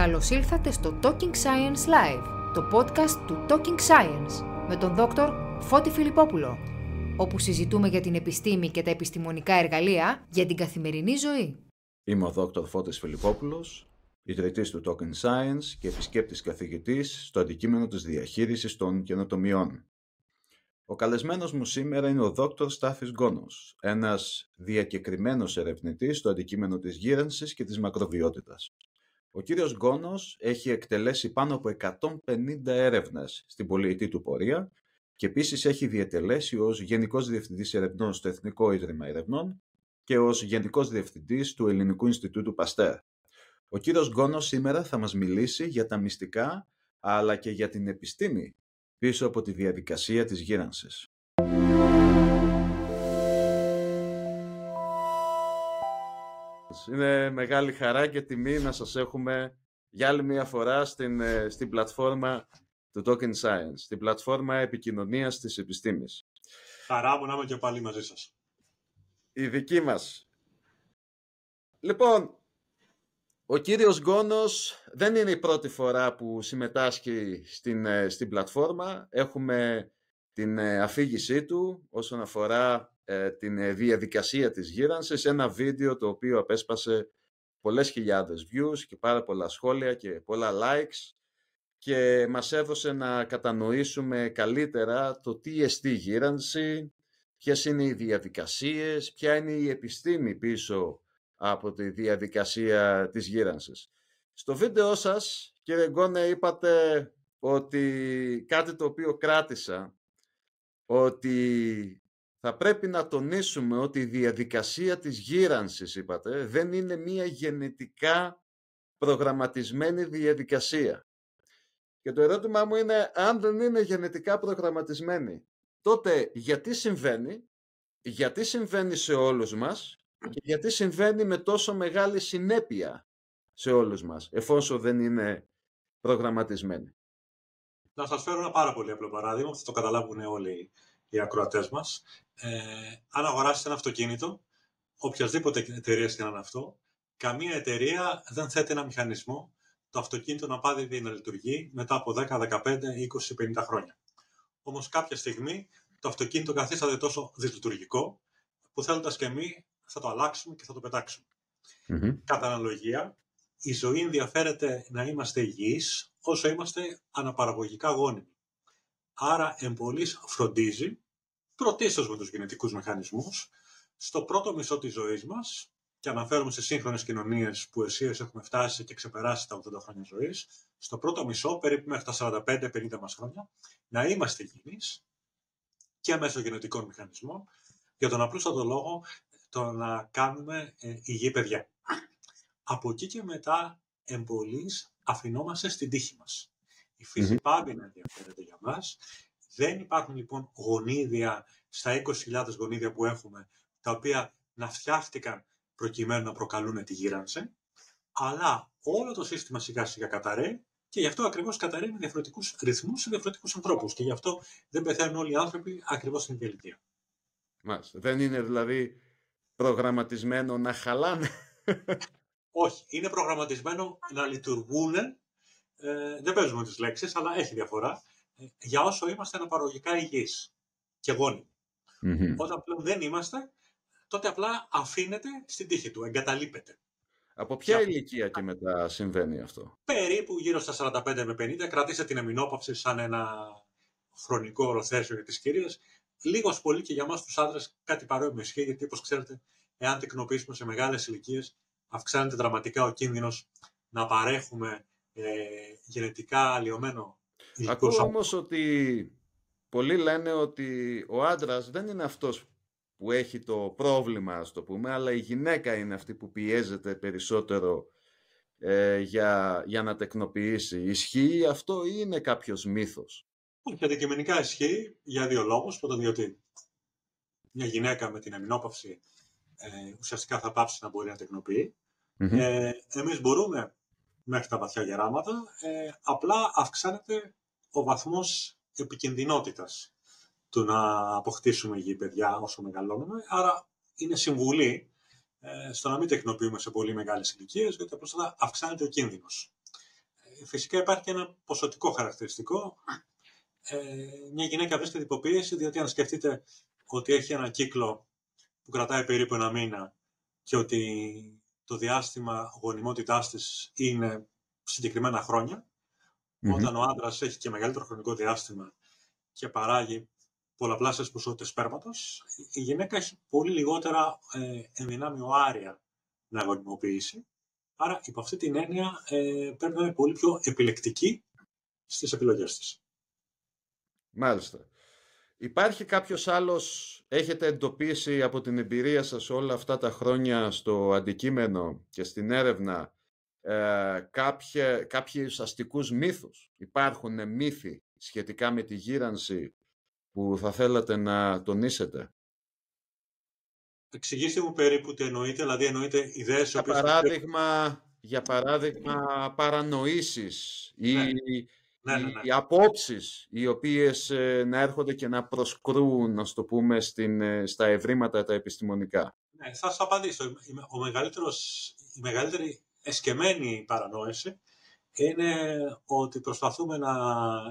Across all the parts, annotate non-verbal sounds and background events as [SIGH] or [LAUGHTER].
Καλώς ήλθατε στο Talking Science Live, το podcast του Talking Science, με τον δόκτωρ Φώτη Φιλιππόπουλο, όπου συζητούμε για την επιστήμη και τα επιστημονικά εργαλεία για την καθημερινή ζωή. Είμαι ο δόκτωρ Φώτης Φιλιππόπουλος, ιδρυτής του Talking Science και επισκέπτης καθηγητής στο αντικείμενο της διαχείρισης των καινοτομιών. Ο καλεσμένος μου σήμερα είναι ο δόκτωρ Στάθης Γκόνος, ένας διακεκριμένος ερευνητής στο αντικείμενο της γύρανσης και της μακροβιότητας. Ο κύριος Γκόνος έχει εκτελέσει πάνω από 150 έρευνες στην πολιτική του πορεία και επίσης έχει διατελέσει ως Γενικός Διευθυντής Ερευνών στο Εθνικό Ίδρυμα Ερευνών και ως Γενικός Διευθυντής του Ελληνικού Ινστιτούτου Παστέρ. Ο κύριος Γκόνος σήμερα θα μας μιλήσει για τα μυστικά αλλά και για την επιστήμη πίσω από τη διαδικασία της γύρανσης. Είναι μεγάλη χαρά και τιμή να σας έχουμε για άλλη μια φορά στην, ε, στην πλατφόρμα του Token Science, στην πλατφόρμα επικοινωνίας της επιστήμης. Χαρά μου να είμαι και πάλι μαζί σας. Η δική μας. Λοιπόν, ο κύριος Γκόνος δεν είναι η πρώτη φορά που συμμετάσχει στην, ε, στην πλατφόρμα. Έχουμε την ε, αφήγησή του όσον αφορά ε, την διαδικασία της γύρανσης, ένα βίντεο το οποίο απέσπασε πολλές χιλιάδες views και πάρα πολλά σχόλια και πολλά likes και μας έδωσε να κατανοήσουμε καλύτερα το τι εστί γύρανση, ποιες είναι οι διαδικασίες, ποια είναι η επιστήμη πίσω από τη διαδικασία της γύρανσης. Στο βίντεο σας, κύριε Γκόνε, είπατε ότι κάτι το οποίο κράτησα, ότι θα πρέπει να τονίσουμε ότι η διαδικασία της γύρανσης, είπατε, δεν είναι μία γενετικά προγραμματισμένη διαδικασία. Και το ερώτημα μου είναι, αν δεν είναι γενετικά προγραμματισμένη, τότε γιατί συμβαίνει, γιατί συμβαίνει σε όλους μας και γιατί συμβαίνει με τόσο μεγάλη συνέπεια σε όλους μας, εφόσον δεν είναι προγραμματισμένη; Να σας φέρω ένα πάρα πολύ απλό παράδειγμα, θα το καταλάβουν όλοι οι ακροατές μας. Ε, αν αγοράσετε ένα αυτοκίνητο, οποιασδήποτε εταιρεία και να είναι αυτό, καμία εταιρεία δεν θέτει ένα μηχανισμό το αυτοκίνητο να πάει να λειτουργεί μετά από 10, 15, 20, 50 χρόνια. Όμως κάποια στιγμή το αυτοκίνητο καθίσταται τόσο δυσλειτουργικό που θέλοντας και εμείς θα το αλλάξουμε και θα το πετάξουμε. Κατά αναλογία, η ζωή ενδιαφέρεται να είμαστε υγιείς όσο είμαστε αναπαραγωγικά γόνιμοι. Άρα εμπολής φροντίζει, πρωτίστως με τους γενετικούς μηχανισμούς, στο πρώτο μισό της ζωής μας, και αναφέρομαι σε σύγχρονες κοινωνίες που εσείς έχουμε φτάσει και ξεπεράσει τα 80 χρόνια ζωής, στο πρώτο μισό, περίπου μέχρι τα 45-50 μας χρόνια, να είμαστε υγιείς και μέσω γενετικών μηχανισμών, για τον απλούστατο λόγο το να κάνουμε ε, υγιή παιδιά. Από εκεί και μετά εμπολής αφινόμαστε στην τύχη μας. Η φύση mm-hmm. πάβει να ενδιαφέρεται για μας. Δεν υπάρχουν λοιπόν γονίδια στα 20.000 γονίδια που έχουμε, τα οποία να φτιάχτηκαν προκειμένου να προκαλούν τη γύρανση, αλλά όλο το σύστημα σιγά σιγά καταραίει και γι' αυτό ακριβώς καταραίει με διαφορετικούς ρυθμούς σε διαφορετικούς ανθρώπους και γι' αυτό δεν πεθαίνουν όλοι οι άνθρωποι ακριβώς στην ίδια ηλικία. Δεν είναι δηλαδή προγραμματισμένο να χαλάνε; Όχι, είναι προγραμματισμένο να λειτουργούν. Ε, δεν παίζουμε τις λέξεις, αλλά έχει διαφορά. Ε, για όσο είμαστε αναπαραγωγικά υγιείς και γονοι Όταν πλέον δεν είμαστε, τότε απλά αφήνεται στην τύχη του, εγκαταλείπεται. Από ποια ηλικία και μετά συμβαίνει αυτό; Περίπου γύρω στα 45 με 50. Κρατήστε την εμεινόπαυση σαν ένα χρονικό οροθέσιο για τις κυρίες. Λίγος πολύ και για εμά τους άντρες κάτι παρόμοιο ισχύει, γιατί όπως ξέρετε, εάν τεκνοποιήσουμε σε μεγάλες ηλικίες, αυξάνεται δραματικά ο κίνδυνος να παρέχουμε ε, γενετικά αλλοιωμένο υλικό Ακούω όμως ότι πολλοί λένε ότι ο άντρας δεν είναι αυτός που έχει το πρόβλημα, ας το πούμε, αλλά η γυναίκα είναι αυτή που πιέζεται περισσότερο ε, για, για να τεκνοποιήσει. Ισχύει αυτό ή είναι κάποιος μύθος; Όχι, αντικειμενικά ισχύει για δύο λόγους. Πρώτον, διότι μια γυναίκα με την αμυνόπαυση ε, ουσιαστικά θα πάψει να μπορεί να τεκνοποιεί. Mm-hmm. Ε, εμείς μπορούμε μέχρι τα βαθιά γεράματα, ε, απλά αυξάνεται ο βαθμός επικινδυνότητας του να αποκτήσουμε υγιή παιδιά όσο μεγαλώνουμε. Άρα είναι συμβουλή ε, στο να μην τεκνοποιούμε σε πολύ μεγάλες ηλικίες, γιατί απλώς θα αυξάνεται ο κίνδυνος. φυσικά υπάρχει και ένα ποσοτικό χαρακτηριστικό. Ε, μια γυναίκα βρίσκεται υποπίεση, διότι αν σκεφτείτε ότι έχει ένα κύκλο που κρατάει περίπου ένα μήνα και ότι το διάστημα γονιμότητάς της είναι συγκεκριμένα όταν ο άντρας έχει και μεγαλύτερο χρονικό διάστημα και παράγει πολλαπλάσιες ποσότητες σπέρματος, η γυναίκα έχει πολύ λιγότερα ε, ενδυνάμει οάρια να γονιμοποιήσει. Άρα, υπό αυτή την έννοια, ε, πρέπει να είναι πολύ πιο επιλεκτική στις επιλογές της. Μάλιστα. Υπάρχει κάποιος άλλος, έχετε εντοπίσει από την εμπειρία σας όλα αυτά τα χρόνια στο αντικείμενο και στην έρευνα ε, κάποια, κάποιους αστικούς μύθους; Υπάρχουν μύθοι σχετικά με τη γύρανση που θα θέλατε να τονίσετε; Εξηγήστε μου περίπου τι εννοείτε, δηλαδή εννοείτε ιδέες... Για παράδειγμα, για παράδειγμα παρανοήσεις ή, ναι. Ναι, ναι, ναι. οι απόψεις οι οποίες ε, να έρχονται και να προσκρούν, να το πούμε, στην, ε, στα ευρήματα τα επιστημονικά. Ναι, θα σας απαντήσω. Ο μεγαλύτερος, η μεγαλύτερη εσκεμμένη παρανόηση είναι ότι προσπαθούμε να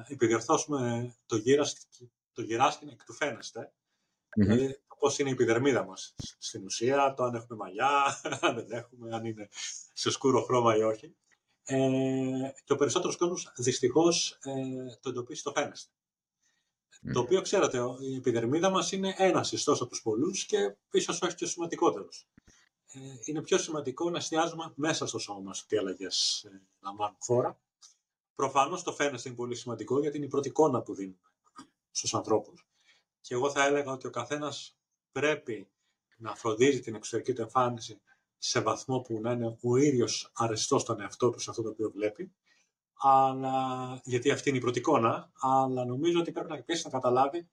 επιδιορθώσουμε το, γύρας, το γυράσκινο εκ του φαίνεστε. Δηλαδή, πώς είναι η επιδερμίδα μας. Στην ουσία, το αν έχουμε μαλλιά, [LAUGHS] αν δεν έχουμε, αν είναι σε σκούρο χρώμα ή όχι. Ε, και ο περισσότερος κόσμος δυστυχώς ε, το εντοπίσει το φαίνεστε. Το οποίο ξέρετε, η επιδερμίδα μας είναι ένα ιστός από τους πολλούς και ίσως όχι και σημαντικότερος. Ε, είναι πιο σημαντικό να εστιάζουμε μέσα στο σώμα μας τι αλλαγές ε, λαμβάνουν χώρα. Προφανώς το φαίνεστε είναι πολύ σημαντικό γιατί είναι η πρώτη εικόνα που δίνουμε στους ανθρώπους. Και εγώ θα έλεγα ότι ο καθένας πρέπει να φροντίζει την εξωτερική του εμφάνιση σε βαθμό που να είναι ο ίδιος αρεστός στον εαυτό του σε αυτό το οποίο βλέπει, αλλά, γιατί αυτή είναι η πρώτη εικόνα, αλλά νομίζω ότι πρέπει να επίσης να καταλάβει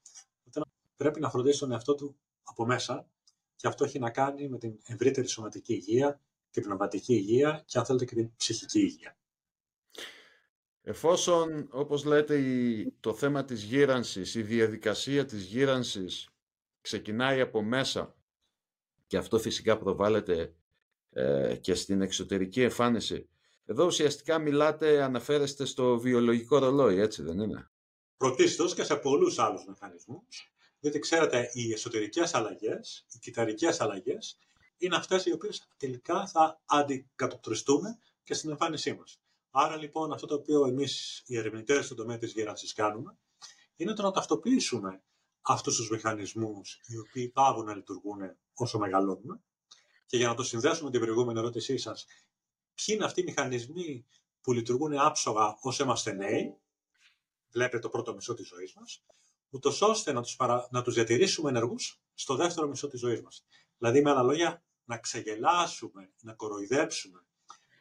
ότι πρέπει να φροντίσει τον εαυτό του από μέσα και αυτό έχει να κάνει με την ευρύτερη σωματική υγεία, την πνευματική υγεία και αν θέλετε και την ψυχική υγεία. Εφόσον, όπως λέτε, το θέμα της γύρανσης, η διαδικασία της γύρανσης ξεκινάει από μέσα και αυτό φυσικά προβάλλεται ε, και στην εξωτερική εμφάνιση. Εδώ ουσιαστικά μιλάτε, αναφέρεστε στο βιολογικό ρολόι, έτσι δεν είναι; Πρωτίστως και σε πολλούς άλλους μηχανισμούς, διότι ξέρετε οι εσωτερικές αλλαγές, οι κυταρικές αλλαγές, είναι αυτές οι οποίες τελικά θα αντικατοπτριστούν και στην εμφάνισή μας. Άρα λοιπόν αυτό το οποίο εμείς οι ερευνητές στον τομέα της γύρανσης κάνουμε, είναι το να ταυτοποιήσουμε αυτούς τους μηχανισμούς οι οποίοι πάβουν να λειτουργούν όσο μεγαλώνουμε και για να το συνδέσουμε με την προηγούμενη ερώτησή σας, ποιοι είναι αυτοί οι μηχανισμοί που λειτουργούν άψογα όσο είμαστε νέοι, βλέπετε το πρώτο μισό της ζωής μας, ούτως ώστε να τους παρα... τους διατηρήσουμε ενεργούς στο δεύτερο μισό της ζωής μας. Δηλαδή, με άλλα λόγια, να ξεγελάσουμε, να κοροϊδέψουμε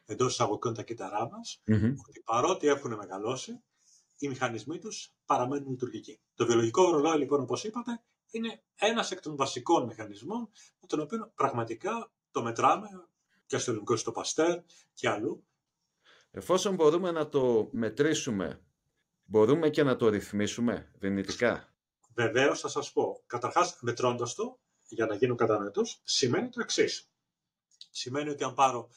εντός εισαγωγικών τα κύτταρά μας, ότι παρότι έχουν μεγαλώσει, οι μηχανισμοί τους παραμένουν λειτουργικοί. Το βιολογικό ρολόι, λοιπόν, όπως είπατε, είναι ένας εκ των βασικών μηχανισμών με τον οποίο πραγματικά το μετράμε και στο ελληνικό στο Παστέρ και αλλού. Εφόσον μπορούμε να το μετρήσουμε, μπορούμε και να το ρυθμίσουμε δυνητικά; Βεβαίως θα σας πω. Καταρχάς, μετρώντας το, για να γίνω κατανοητός, σημαίνει το εξής. Σημαίνει ότι αν πάρω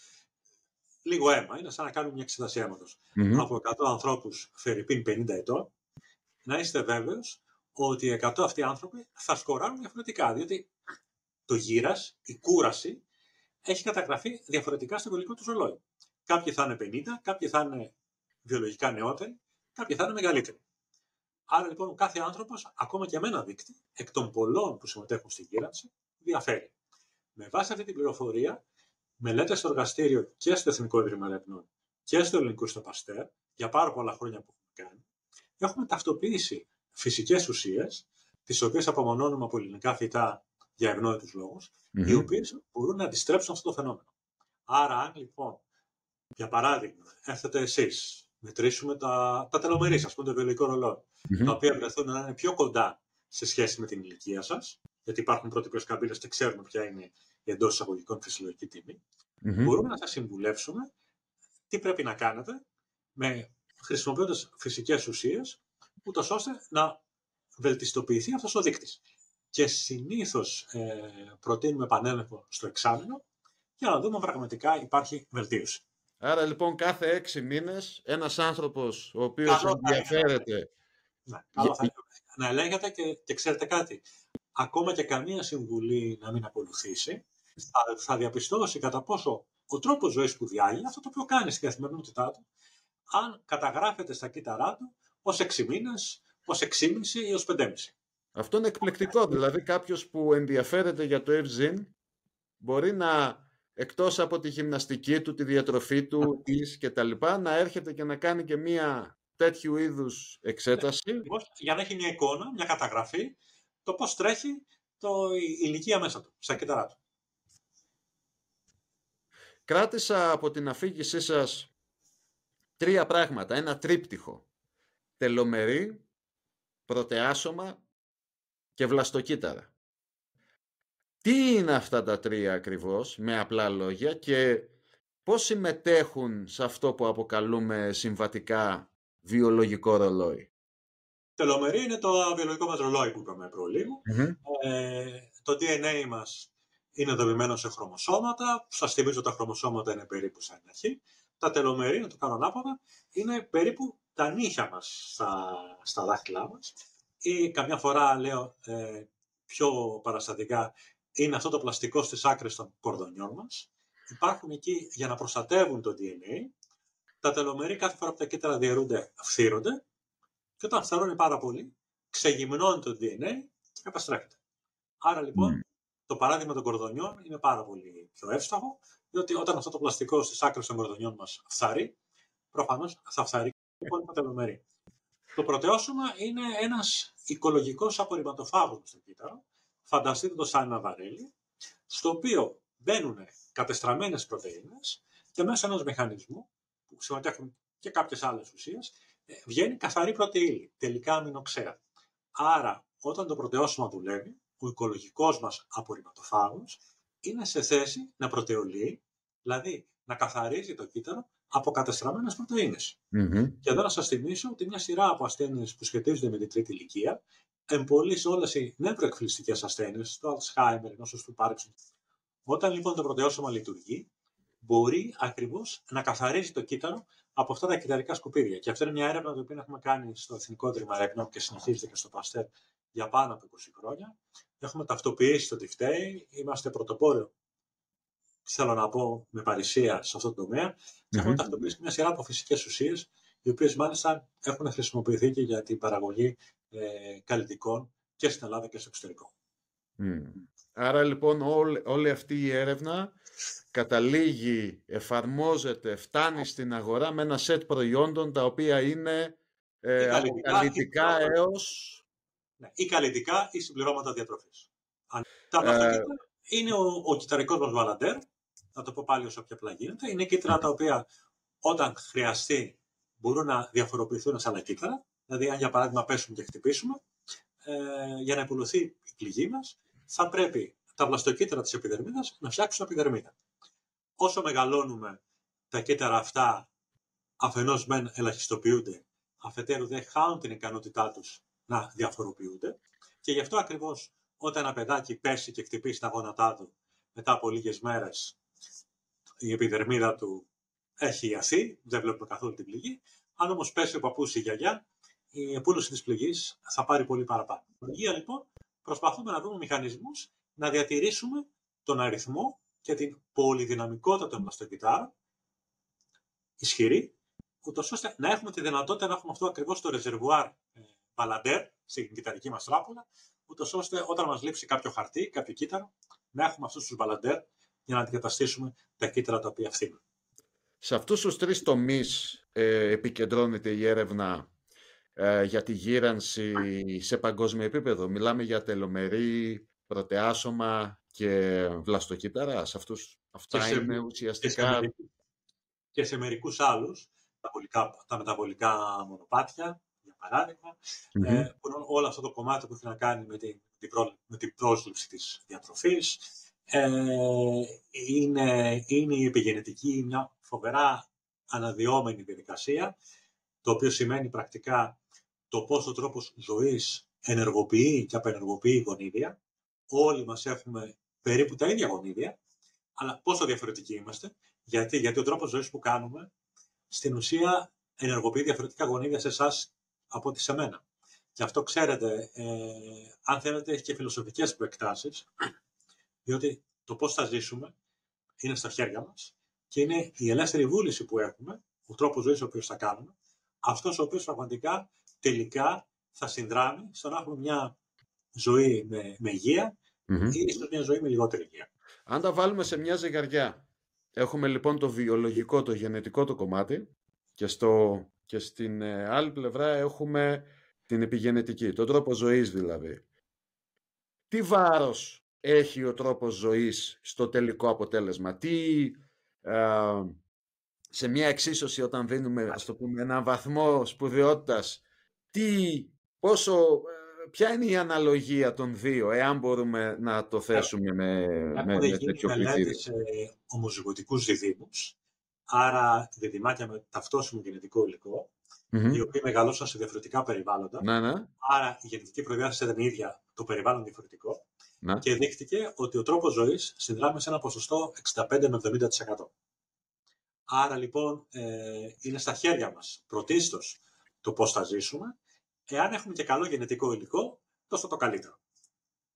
λίγο αίμα, είναι σαν να κάνουμε μια εξετασία από 100 ανθρώπους φερρυπίν 50 ετών, να είστε βέβαιος ότι οι 100 αυτοί άνθρωποι θα σκοράρουν διαφορετικά, διότι το γύρας, η κούραση, έχει καταγραφεί διαφορετικά στο βιολογικό του ρολόι. Κάποιοι θα είναι 50, κάποιοι θα είναι βιολογικά νεότεροι, κάποιοι θα είναι μεγαλύτεροι. Άρα λοιπόν ο κάθε άνθρωπος, ακόμα και με ένα δείκτη, εκ των πολλών που συμμετέχουν στη γύρανση, διαφέρει. Με βάση αυτή την πληροφορία, μελέτες στο εργαστήριο και στο Εθνικό Ίδρυμα Ερευνών και στο Ελληνικό στο Παστέρ, για πάρα πολλά χρόνια που έχουμε κάνει, έχουμε ταυτοποιήσει φυσικές ουσίες, τις οποίες απομονώνουμε από ελληνικά φυτά για ευνόητους λόγους, οι οποίες μπορούν να αντιστρέψουν αυτό το φαινόμενο. Άρα, αν λοιπόν, για παράδειγμα, έρθετε εσείς, μετρήσουμε τα, τα τελομερή, α πούμε, το βιολογικό τα οποία βρεθούν να είναι πιο κοντά σε σχέση με την ηλικία σας, γιατί υπάρχουν πρώτοι καμπύλες και ξέρουμε ποια είναι η εντός εισαγωγικών φυσιολογική τιμή, μπορούμε να σας συμβουλεύσουμε τι πρέπει να κάνετε με χρησιμοποιώντας φυσικές ουσίες, ούτως ώστε να βελτιστοποιηθεί αυτός ο δείκτης και συνήθως ε, προτείνουμε πανέλεγχο στο εξάμεινο για να δούμε πραγματικά υπάρχει βελτίωση. Άρα λοιπόν κάθε έξι μήνες ένας άνθρωπος ο οποίος Καλό θα ενδιαφέρεται... Ναι, καλό θα είναι. Να ελέγχεται και, και ξέρετε κάτι. Ακόμα και καμία συμβουλή να μην ακολουθήσει, θα, θα διαπιστώσει κατά πόσο ο τρόπος ζωής που διάγει, αυτό το οποίο κάνει στην καθημερινότητά του, αν καταγράφεται στα κύτταρά του ως 6 μήνες, ως 6,5 ή ως 5,5. Αυτό είναι εκπληκτικό. Δηλαδή κάποιος που ενδιαφέρεται για το ευζήν μπορεί να εκτός από τη γυμναστική του, τη διατροφή του, της και τα λοιπά, να έρχεται και να κάνει και μία τέτοιου είδους εξέταση. Για να έχει μια εικόνα, μια καταγραφή, το πώς τρέχει το, η ηλικία μέσα του, στα κύτταρά του. Κράτησα από την αφήγησή σας τρία πράγματα. Ένα τρίπτυχο. Τελομερή, πρωτεάσωμα και βλαστοκύτταρα. Τι είναι αυτά τα τρία ακριβώς, με απλά λόγια, και πώς συμμετέχουν σε αυτό που αποκαλούμε συμβατικά βιολογικό ρολόι; Τελομερή είναι το βιολογικό μας ρολόι που είπαμε Ε, το DNA μας είναι δομημένο σε χρωμοσώματα. Σας θυμίζω τα χρωμοσώματα είναι περίπου σαν αρχή. Τα τελομερή, να το κάνω ανάποδα, είναι περίπου τα νύχια μας στα, στα δάχτυλά μας. Ή καμιά φορά λέω ε, πιο παραστατικά είναι αυτό το πλαστικό στις άκρες των κορδονιών μας. Υπάρχουν εκεί για να προστατεύουν το DNA. Τα τελομερή κάθε φορά που τα κύτταρα διαιρούνται, φθύρονται και όταν φθαρώνει πάρα πολύ, ξεγυμνώνει το DNA και καταστρέφεται. Άρα λοιπόν, το παράδειγμα των κορδονιών είναι πάρα πολύ πιο εύστοχο, διότι όταν αυτό το πλαστικό στις άκρες των κορδονιών μας φθαρεί, προφανώς θα φθαρεί λοιπόν τα τελομερή. Το πρωτεόσωμα είναι ένας οικολογικός απορριμματοφάγος στο κύτταρο, φανταστείτε το σαν ένα βαρέλι, στο οποίο μπαίνουν κατεστραμμένες πρωτεΐνες και μέσα ενός μηχανισμού που συμμετέχουν και κάποιες άλλες ουσίες, ε, βγαίνει καθαρή πρωτεΐνη, τελικά αμινοξέα. Άρα, όταν το πρωτεόσωμα δουλεύει, ο οικολογικός μας απορριμματοφάγος είναι σε θέση να πρωτεολύει, δηλαδή να καθαρίζει το κύτταρο από κατεστραμμένες πρωτεΐνες. Mm-hmm. Και εδώ να σας θυμίσω ότι μια σειρά από ασθένειες που σχετίζονται με την τρίτη ηλικία εμπολεί σε όλες οι νευροεκφυλιστικές ασθένειες, το Alzheimer, νόσος του Πάρξον. Όταν λοιπόν το πρωτεόσωμα λειτουργεί, μπορεί ακριβώς να καθαρίζει το κύτταρο από αυτά τα κυταρικά σκουπίδια. Και αυτή είναι μια έρευνα την οποία έχουμε κάνει στο Εθνικό Δρύμα Ερευνών και συνεχίζεται και στο Παστέρ για πάνω από 20 χρόνια. Έχουμε ταυτοποιήσει το τι φταίει, είμαστε πρωτοπόρο, θέλω να πω, με παρησία σε αυτό το τομέα. Mm-hmm. Έχουμε ταυτοποιήσει μια σειρά από φυσικές ουσίες, οι οποίες μάλιστα έχουν χρησιμοποιηθεί και για την παραγωγή ε, καλλιτικών και στην Ελλάδα και στο εξωτερικό. Άρα λοιπόν όλη, αυτή η έρευνα καταλήγει, εφαρμόζεται, φτάνει στην αγορά με ένα σετ προϊόντων τα οποία είναι ε, από καλλιτικά έως... Ναι, ή καλλιτικά ή συμπληρώματα διατροφής. Τα ε... είναι ο, ο κυταρικός μας βαλαντέρ, να το πω πάλι όσο πιο απλά γίνεται. Είναι κύτταρα τα οποία όταν χρειαστεί μπορούν να διαφοροποιηθούν σε άλλα κύτταρα Δηλαδή, αν για παράδειγμα πέσουμε και χτυπήσουμε, ε, για να υπολωθεί η πληγή μας, θα πρέπει τα βλαστοκύτταρα της επιδερμίδας να φτιάξουν επιδερμίδα. Όσο μεγαλώνουμε, τα κύτταρα αυτά αφενός μεν ελαχιστοποιούνται, αφετέρου δεν χάνουν την ικανότητά τους να διαφοροποιούνται. Και γι' αυτό ακριβώς όταν ένα παιδάκι πέσει και χτυπήσει τα γόνατά του μετά από λίγες μέρες, η επιδερμίδα του έχει ιαθεί, δεν βλέπουμε καθόλου την πληγή. Αν όμως πέσει ο παππούς ή η γιαγιά, η επούλωση της πληγής θα πάρει πολύ παραπάνω. Στην λοιπόν, προσπαθούμε να βρούμε μηχανισμούς να διατηρήσουμε τον αριθμό και την πολυδυναμικότητα των μαστοκυτάρων ισχυρή, ούτως ώστε να έχουμε τη δυνατότητα να έχουμε αυτό ακριβώς το ρεζερβουάρ μπαλαντέρ στην κυταρική μας τράπουλα, ούτως ώστε όταν μας λείψει κάποιο χαρτί, κάποιο κύτταρο, να έχουμε αυτούς τους μπαλαντέρ για να αντικαταστήσουμε τα κύτταρα τα οποία φθήνουν. Σε αυτούς τους τρεις τομείς ε, επικεντρώνεται η έρευνα ε, για τη γύρανση σε παγκόσμιο επίπεδο. Μιλάμε για τελομερή, πρωτεάσωμα και βλαστοκύτταρα. Σε αυτούς, αυτά σε, είναι ουσιαστικά... Και σε, μερικούς άλλους, τα, τα μεταβολικά μονοπάτια, για παραδειγμα ε, όλο αυτό το κομμάτι που έχει να κάνει με την, με την πρόσληψη της διατροφής. Ε, είναι, είναι η επιγενετική μια φοβερά αναδυόμενη διαδικασία, το οποίο σημαίνει πρακτικά το πώς ο τρόπος ζωής ενεργοποιεί και απενεργοποιεί γονίδια. Όλοι μας έχουμε περίπου τα ίδια γονίδια, αλλά πόσο διαφορετικοί είμαστε. Γιατί, Γιατί ο τρόπος ζωής που κάνουμε στην ουσία ενεργοποιεί διαφορετικά γονίδια σε εσάς από ότι σε μένα. Και αυτό ξέρετε, ε, αν θέλετε, έχει και φιλοσοφικές προεκτάσει, διότι το πώς θα ζήσουμε είναι στα χέρια μας και είναι η ελεύθερη βούληση που έχουμε, ο τρόπος ζωής ο οποίος θα κάνουμε, αυτός ο οποίος πραγματικά τελικά θα συνδράμει στο να έχουμε μια ζωή με, με υγεια ή ίσω μια ζωή με λιγότερη υγεία. Αν τα βάλουμε σε μια ζυγαριά, έχουμε λοιπόν το βιολογικό, το γενετικό το κομμάτι και, στο, και στην ε, άλλη πλευρά έχουμε την επιγενετική, τον τρόπο ζωής δηλαδή. Τι βάρος έχει ο τρόπος ζωής στο τελικό αποτέλεσμα, τι σε μια εξίσωση όταν δίνουμε ας το πούμε, έναν βαθμό σπουδαιότητας, τι, πόσο, ε, ποια είναι η αναλογία των δύο, εάν μπορούμε να το θέσουμε με, με, με τέτοιο κριτήριο; σε ομοζυγωτικούς διδήμους, άρα διδυμάτια με ταυτόσιμο γενετικό υλικό, mm-hmm. οι οποίοι μεγαλώσαν σε διαφορετικά περιβάλλοντα. Ναι, ναι. Άρα η γενετική προδιάθεση ήταν η ίδια, το περιβάλλον διαφορετικό. Ναι. Και δείχτηκε ότι ο τρόπος ζωής συνδράμει σε ένα ποσοστό 65 με 70%. Άρα λοιπόν ε, είναι στα χέρια μας πρωτίστως το πώς θα ζήσουμε. Εάν έχουμε και καλό γενετικό υλικό, τόσο το καλύτερο.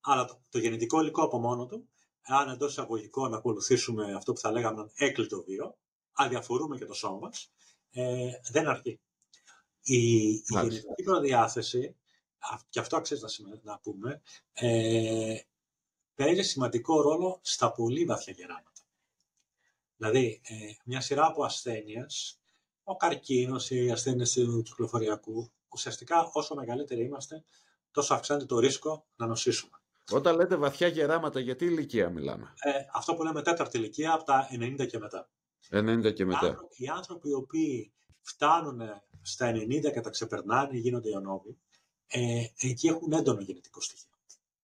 Αλλά το, το γενετικό υλικό από μόνο του, εάν εντός εισαγωγικών ακολουθήσουμε αυτό που θα λέγαμε έκλειτο βίο, αδιαφορούμε και το σώμα μας, ε, δεν αρκεί. Η, η γενετική προδιάθεση, και αυτό αξίζει να, να πούμε, ε, παίζει σημαντικό ρόλο στα πολύ βαθιά γεράματα. Δηλαδή, ε, μια σειρά από ασθένειες, ο καρκίνος, οι ασθένειες του κυκλοφοριακού, ουσιαστικά όσο μεγαλύτεροι είμαστε, τόσο αυξάνεται το ρίσκο να νοσήσουμε. Όταν λέτε βαθιά γεράματα, γιατί ηλικία μιλάμε; Ε, αυτό που λέμε τέταρτη ηλικία, από τα 90 και μετά. 90 και μετά. Οι άνθρωποι οι οποίοι φτάνουν στα 90 και τα ξεπερνάνε, γίνονται ιονόβοι, ε, εκεί έχουν έντονο γενετικό στοιχείο.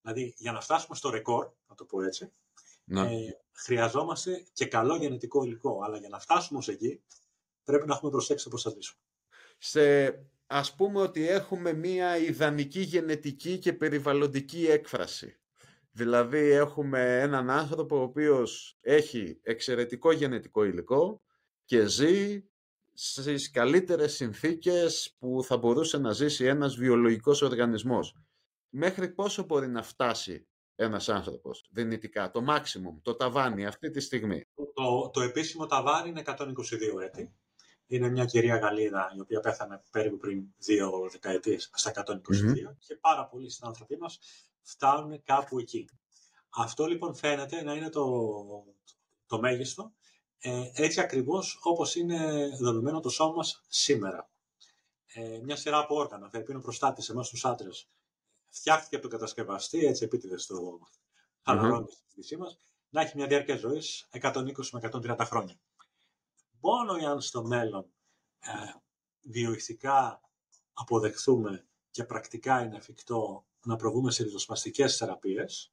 Δηλαδή, για να φτάσουμε στο ρεκόρ, να το πω έτσι, ναι. ε, χρειαζόμαστε και καλό γενετικό υλικό. Αλλά για να φτάσουμε ως εκεί, πρέπει να έχουμε προσέξει το πώς θα ζήσουμε. Σε, ας πούμε ότι έχουμε μία ιδανική γενετική και περιβαλλοντική έκφραση. Δηλαδή έχουμε έναν άνθρωπο ο οποίος έχει εξαιρετικό γενετικό υλικό και ζει στις καλύτερες συνθήκες που θα μπορούσε να ζήσει ένας βιολογικός οργανισμός. Μέχρι πόσο μπορεί να φτάσει ένας άνθρωπος δυνητικά, το maximum, το ταβάνι αυτή τη στιγμή; Το, το επίσημο ταβάνι είναι 122 έτη. Είναι μια κυρία Γαλλίδα η οποία πέθανε περίπου πριν δύο δεκαετίες στα 122 και πάρα πολλοί συνάνθρωποι μας φτάνουν κάπου εκεί. Αυτό λοιπόν φαίνεται να είναι το, το μέγιστο ε, έτσι ακριβώς όπως είναι δομημένο το σώμα μας σήμερα. Ε, μια σειρά από όργανα, θα ο προστάτης εμάς τους άντρες, φτιάχτηκε από τον κατασκευαστή, έτσι επίτηδες στο χαλαρώνει mm-hmm. στη φύση μας, να έχει μια διάρκεια ζωής 120 με 130 χρόνια. Μόνο εάν στο μέλλον ε, βιοειθικά αποδεχθούμε και πρακτικά είναι εφικτό να προβούμε σε ριζοσπαστικές θεραπείες,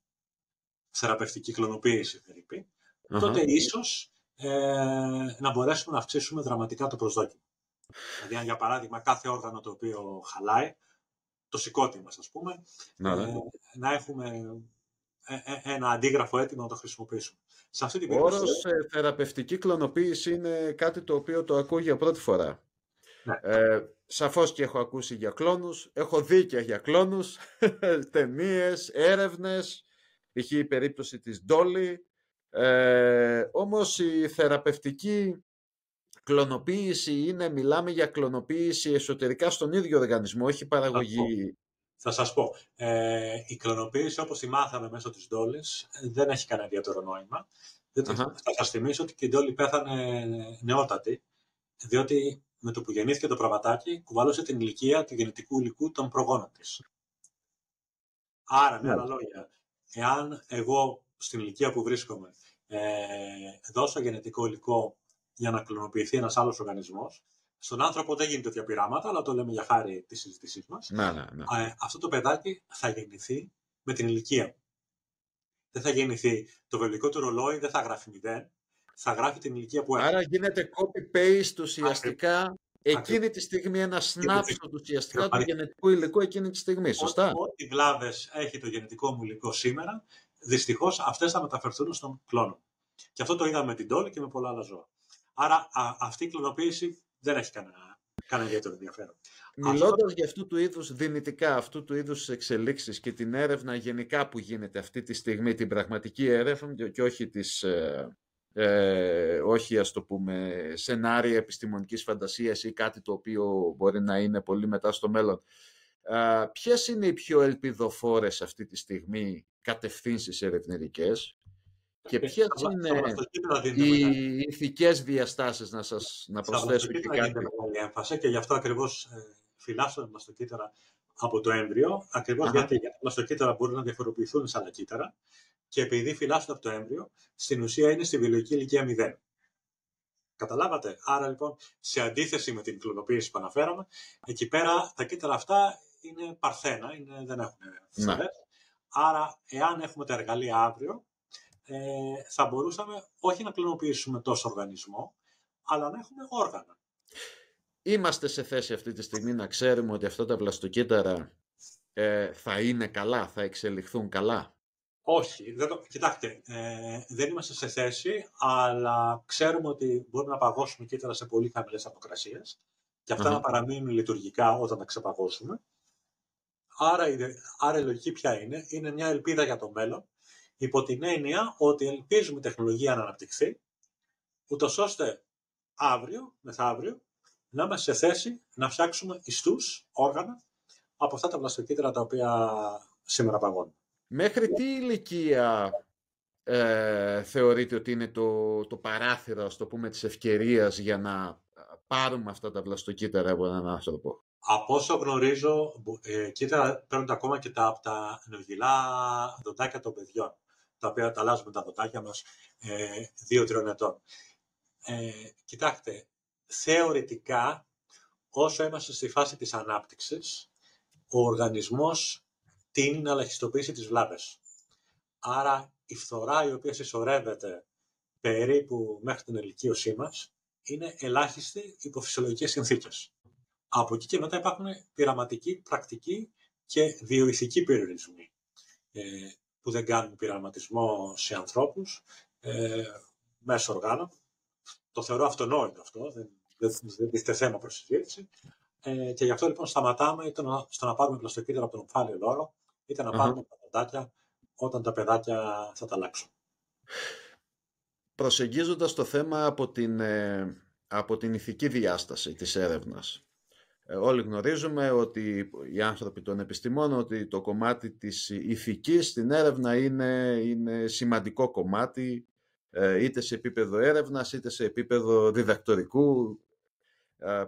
θεραπευτική κλωνοποίηση περίπου, mm-hmm. τότε ίσως ε, να μπορέσουμε να αυξήσουμε δραματικά το προσδόκιμο. Δηλαδή, αν για παράδειγμα κάθε όργανο το οποίο χαλάει, το σηκώτη μας, ας πούμε, ναι, ναι. Ε, να έχουμε ε, ε, ένα αντίγραφο έτοιμο να το χρησιμοποιήσουμε. Σε αυτή την περίπτωση... Όρος θεραπευτική κλωνοποίηση είναι κάτι το οποίο το ακούω για πρώτη φορά. Ναι. Ε, σαφώς και έχω ακούσει για κλόνους, έχω δίκαια για κλόνους, [LAUGHS] ταινίες, έρευνες, π.χ. η περίπτωση της Ντόλι, ε, όμως η θεραπευτική κλωνοποίηση είναι, μιλάμε για κλωνοποίηση εσωτερικά στον ίδιο οργανισμό, όχι παραγωγή. Θα σας πω. Ε, η κλωνοποίηση όπως τη μάθαμε μέσω της Ντόλης δεν έχει κανένα ιδιαίτερο νόημα. Διότι θα σας θυμίσω ότι και η Ντόλη πέθανε νεότατη, διότι με το που γεννήθηκε το προβατάκι κουβαλούσε την ηλικία του γενετικού υλικού των προγόνων της. Άρα, με άλλα λόγια, εάν εγώ στην ηλικία που βρίσκομαι ε, δώσω γενετικό υλικό για να κλωνοποιηθεί ένας άλλος οργανισμός. Στον άνθρωπο δεν γίνεται τέτοια πειράματα, αλλά το λέμε για χάρη της συζήτησής μας. Ναι, ναι, ναι. Ε, αυτό το παιδάκι θα γεννηθεί με την ηλικία. Δεν θα γεννηθεί. Το βελικό του ρολόι δεν θα γράφει μηδέν. Θα γράφει την ηλικία που έχει. Άρα γίνεται copy-paste ουσιαστικά εκείνη τη στιγμή ένα snapshot ουσιαστικά του γενετικού υλικού εκείνη τη στιγμή. Σωστά; Ό,τι βλάβε έχει το γενετικό μου υλικό σήμερα, δυστυχώς αυτές θα μεταφερθούν στον κλόνο. Και αυτό το είδαμε με την τόλη και με πολλά άλλα ζώα. Άρα αυτή η κλωνοποίηση δεν έχει κανένα, κανένα ιδιαίτερο ενδιαφέρον. Μιλώντας για αυτού του είδους δυνητικά, αυτού του είδους εξελίξεις και την έρευνα γενικά που γίνεται αυτή τη στιγμή, την πραγματική έρευνα και όχι τις, ε, ε, όχι ας το πούμε σενάρια επιστημονικής φαντασίας ή κάτι το οποίο μπορεί να είναι πολύ μετά στο μέλλον. Ε, ποιες είναι οι πιο ελπιδοφόρες αυτή τη στιγμή κατευθύνσεις ερευνητικές; Και ποιες είναι οι ηθικές διαστάσεις να σας να προσθέσω και κάτι; Μεγάλη έμφαση και γι' αυτό ακριβώς ε, φυλάσσονται μαστοκύτταρα από το έμβριο, ακριβώς γιατί τα μαστοκύτταρα μπορούν να διαφοροποιηθούν σαν κύτταρα και επειδή φυλάσσονται από το έμβριο, στην ουσία είναι στη βιολογική ηλικία 0. Καταλάβατε; Άρα λοιπόν, σε αντίθεση με την κλωνοποίηση που αναφέραμε, εκεί πέρα τα κύτταρα αυτά είναι παρθένα, είναι, δεν έχουν φυσαρές. Ναι. Άρα, εάν έχουμε τα εργαλεία αύριο, ε, θα μπορούσαμε όχι να κλωνοποιήσουμε τόσο οργανισμό, αλλά να έχουμε όργανα. Είμαστε σε θέση αυτή τη στιγμή να ξέρουμε ότι αυτά τα βλαστοκύτταρα ε, θα είναι καλά, θα εξελιχθούν καλά; Όχι, δεν το, κοιτάξτε, ε, δεν είμαστε σε θέση, αλλά ξέρουμε ότι μπορούμε να παγώσουμε κύτταρα σε πολύ χαμηλές θερμοκρασίε και αυτα να παραμείνουν λειτουργικά όταν τα ξεπαγώσουμε. Άρα, άρα η λογική ποια είναι, είναι μια ελπίδα για το μέλλον, υπό την έννοια ότι ελπίζουμε η τεχνολογία να αναπτυχθεί, ούτως ώστε αύριο, μεθαύριο, να είμαστε σε θέση να φτιάξουμε ιστούς, όργανα, από αυτά τα βλαστοκύτταρα τα οποία σήμερα παγώνουν. Μέχρι τι ηλικία ε, θεωρείτε ότι είναι το, το παράθυρο, ας το πούμε, της ευκαιρίας για να πάρουμε αυτά τα βλαστοκύτταρα από έναν άνθρωπο; Από όσο γνωρίζω, ε, κύτταρα παίρνουν ακόμα και τα, από τα νογιλά δοντάκια των παιδιών, τα οποία τα αλλάζουμε τα δοντάκια μας ε, δύο-τριών ετών. Ε, κοιτάξτε, θεωρητικά, όσο είμαστε στη φάση της ανάπτυξης, ο οργανισμός τίνει να ελαχιστοποιήσει τις βλάβες. Άρα η φθορά η οποία συσσωρεύεται περίπου μέχρι την ηλικίωσή μας είναι ελάχιστη υπό φυσιολογικές συνθήκες. Από εκεί και μετά υπάρχουν πειραματικοί, πρακτικοί και βιοειθικοί περιορισμοί ε, που δεν κάνουν πειραματισμό σε ανθρώπους ε, μέσω οργάνων. Το θεωρώ αυτονόητο αυτό, δεν, δεν, δεν είναι θέμα προς συζήτηση. Ε, και γι' αυτό λοιπόν σταματάμε είτε να, στο να πάρουμε πλαστοκύτταρα από τον ομφάλιο λόρο, είτε να πάρουμε τα παιδάκια όταν τα παιδάκια θα τα αλλάξουν. Προσεγγίζοντας το θέμα από την, ε, από την ηθική διάσταση της έρευνας. Ε, όλοι γνωρίζουμε ότι οι άνθρωποι των επιστημών ότι το κομμάτι της ηθικής στην έρευνα είναι, είναι σημαντικό κομμάτι ε, είτε σε επίπεδο έρευνας είτε σε επίπεδο διδακτορικού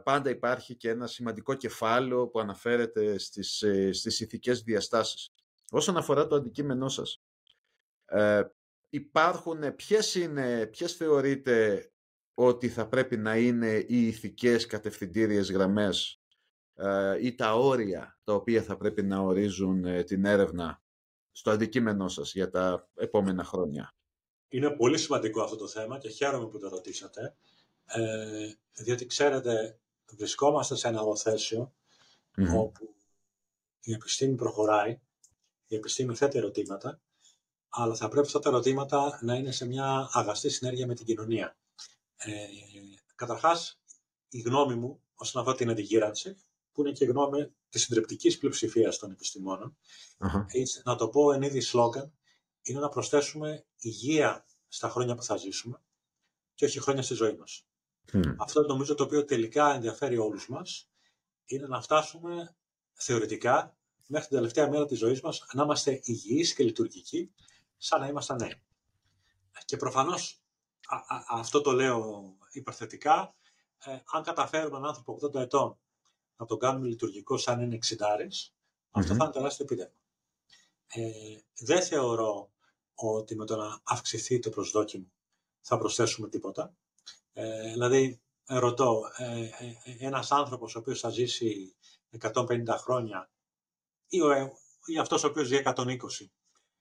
πάντα υπάρχει και ένα σημαντικό κεφάλαιο που αναφέρεται στις, στις ηθικές διαστάσεις. Όσον αφορά το αντικείμενό σας, ε, υπάρχουν, ποιες, είναι, ποιες θεωρείτε ότι θα πρέπει να είναι οι ηθικές κατευθυντήριες γραμμές ε, ή τα όρια τα οποία θα πρέπει να ορίζουν ε, την έρευνα στο αντικείμενό σας για τα επόμενα χρόνια. Είναι πολύ σημαντικό αυτό το θέμα και χαίρομαι που το ρωτήσατε, ε, διότι ξέρετε βρισκόμαστε σε ένα οθέσιο όπου η επιστήμη προχωράει, η επιστήμη θέτει ερωτήματα, αλλά θα πρέπει αυτά τα ερωτήματα να είναι σε μια αγαστή συνέργεια με την κοινωνία. Ε, καταρχάς, η γνώμη μου όσον αφορά την αντιγήρανση, που είναι και η γνώμη της συντριπτικής πλειοψηφίας των επιστημόνων, να το πω εν είδει σλόγκαν, είναι να προσθέσουμε υγεία στα χρόνια που θα ζήσουμε και όχι χρόνια στη ζωή μας. Αυτό νομίζω το οποίο τελικά ενδιαφέρει όλους μας είναι να φτάσουμε θεωρητικά μέχρι την τελευταία μέρα της ζωής μας να είμαστε υγιείς και λειτουργικοί σαν να ήμασταν νέοι. Και προφανώς αυτό το λέω υπερθετικά. Ε, αν καταφέρουμε έναν άνθρωπο 80 ετών να τον κάνουμε λειτουργικό σαν είναι 60 αυτό θα είναι τεράστιο επίτευγμα. Ε, δεν θεωρώ ότι με το να αυξηθεί το προσδόκιμο θα προσθέσουμε τίποτα. Ε, δηλαδή, ρωτώ, ε, ε, ένας άνθρωπος ο οποίος θα ζήσει 150 χρόνια ή, ο, ή αυτός ο οποίος ζει 120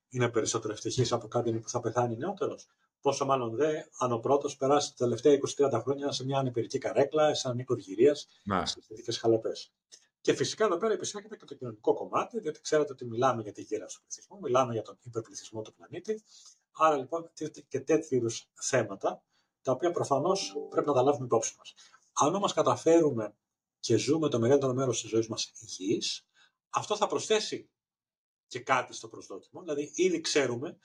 είναι περισσότερο ευτυχής από κάποιον που θα πεθάνει νεότερος; Πόσο μάλλον δε, αν ο πρώτος περάσει τα τελευταία 20-30 χρόνια σε μια ανεπηρική καρέκλα, σε έναν οίκο γυρία, σε θετικέ χαλεπές. Και φυσικά εδώ πέρα επισέρχεται και το κοινωνικό κομμάτι, διότι ξέρετε ότι μιλάμε για τη γύρα του πληθυσμού, μιλάμε για τον υπερπληθυσμό του πλανήτη. Άρα λοιπόν και τέτοιου είδους θέματα τα οποία προφανώς πρέπει να τα λάβουμε υπόψη μας. Αν όμως καταφέρουμε και ζούμε το μεγαλύτερο μέρος της ζωής μας υγιείς, αυτό θα προσθέσει και κάτι στο προσδόκιμο. Δηλαδή, ήδη ξέρουμε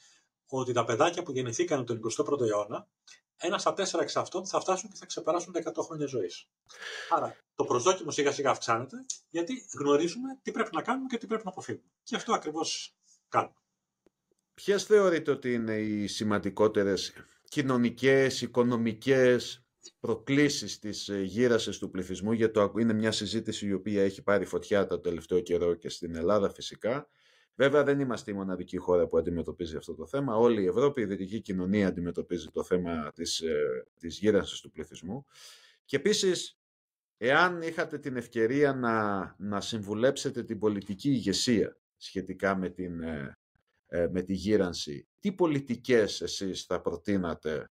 ότι τα παιδάκια που γεννηθήκαν τον 21ο αιώνα, ένας στα τέσσερα εξ αυτών θα φτάσουν και θα ξεπεράσουν τα 100 χρόνια ζωής. Άρα, το προσδόκιμο σιγά σιγά αυξάνεται, γιατί γνωρίζουμε τι πρέπει να κάνουμε και τι πρέπει να αποφύγουμε. Και αυτό ακριβώς κάνουμε. Ποιες θεωρείτε ότι είναι οι σημαντικότερες κοινωνικές, οικονομικές προκλήσεις της ε, γύρασης του πληθυσμού, γιατί είναι μια συζήτηση η οποία έχει πάρει φωτιά το τελευταίο καιρό και στην Ελλάδα φυσικά. Βέβαια δεν είμαστε η μοναδική χώρα που αντιμετωπίζει αυτό το θέμα. Όλη η Ευρώπη, η δυτική κοινωνία αντιμετωπίζει το θέμα της, ε, της γύρανσης του πληθυσμού. Και επίσης, εάν είχατε την ευκαιρία να, να συμβουλέψετε την πολιτική ηγεσία σχετικά με, την, ε, με τη γύρανση, τι πολιτικές εσείς θα προτείνατε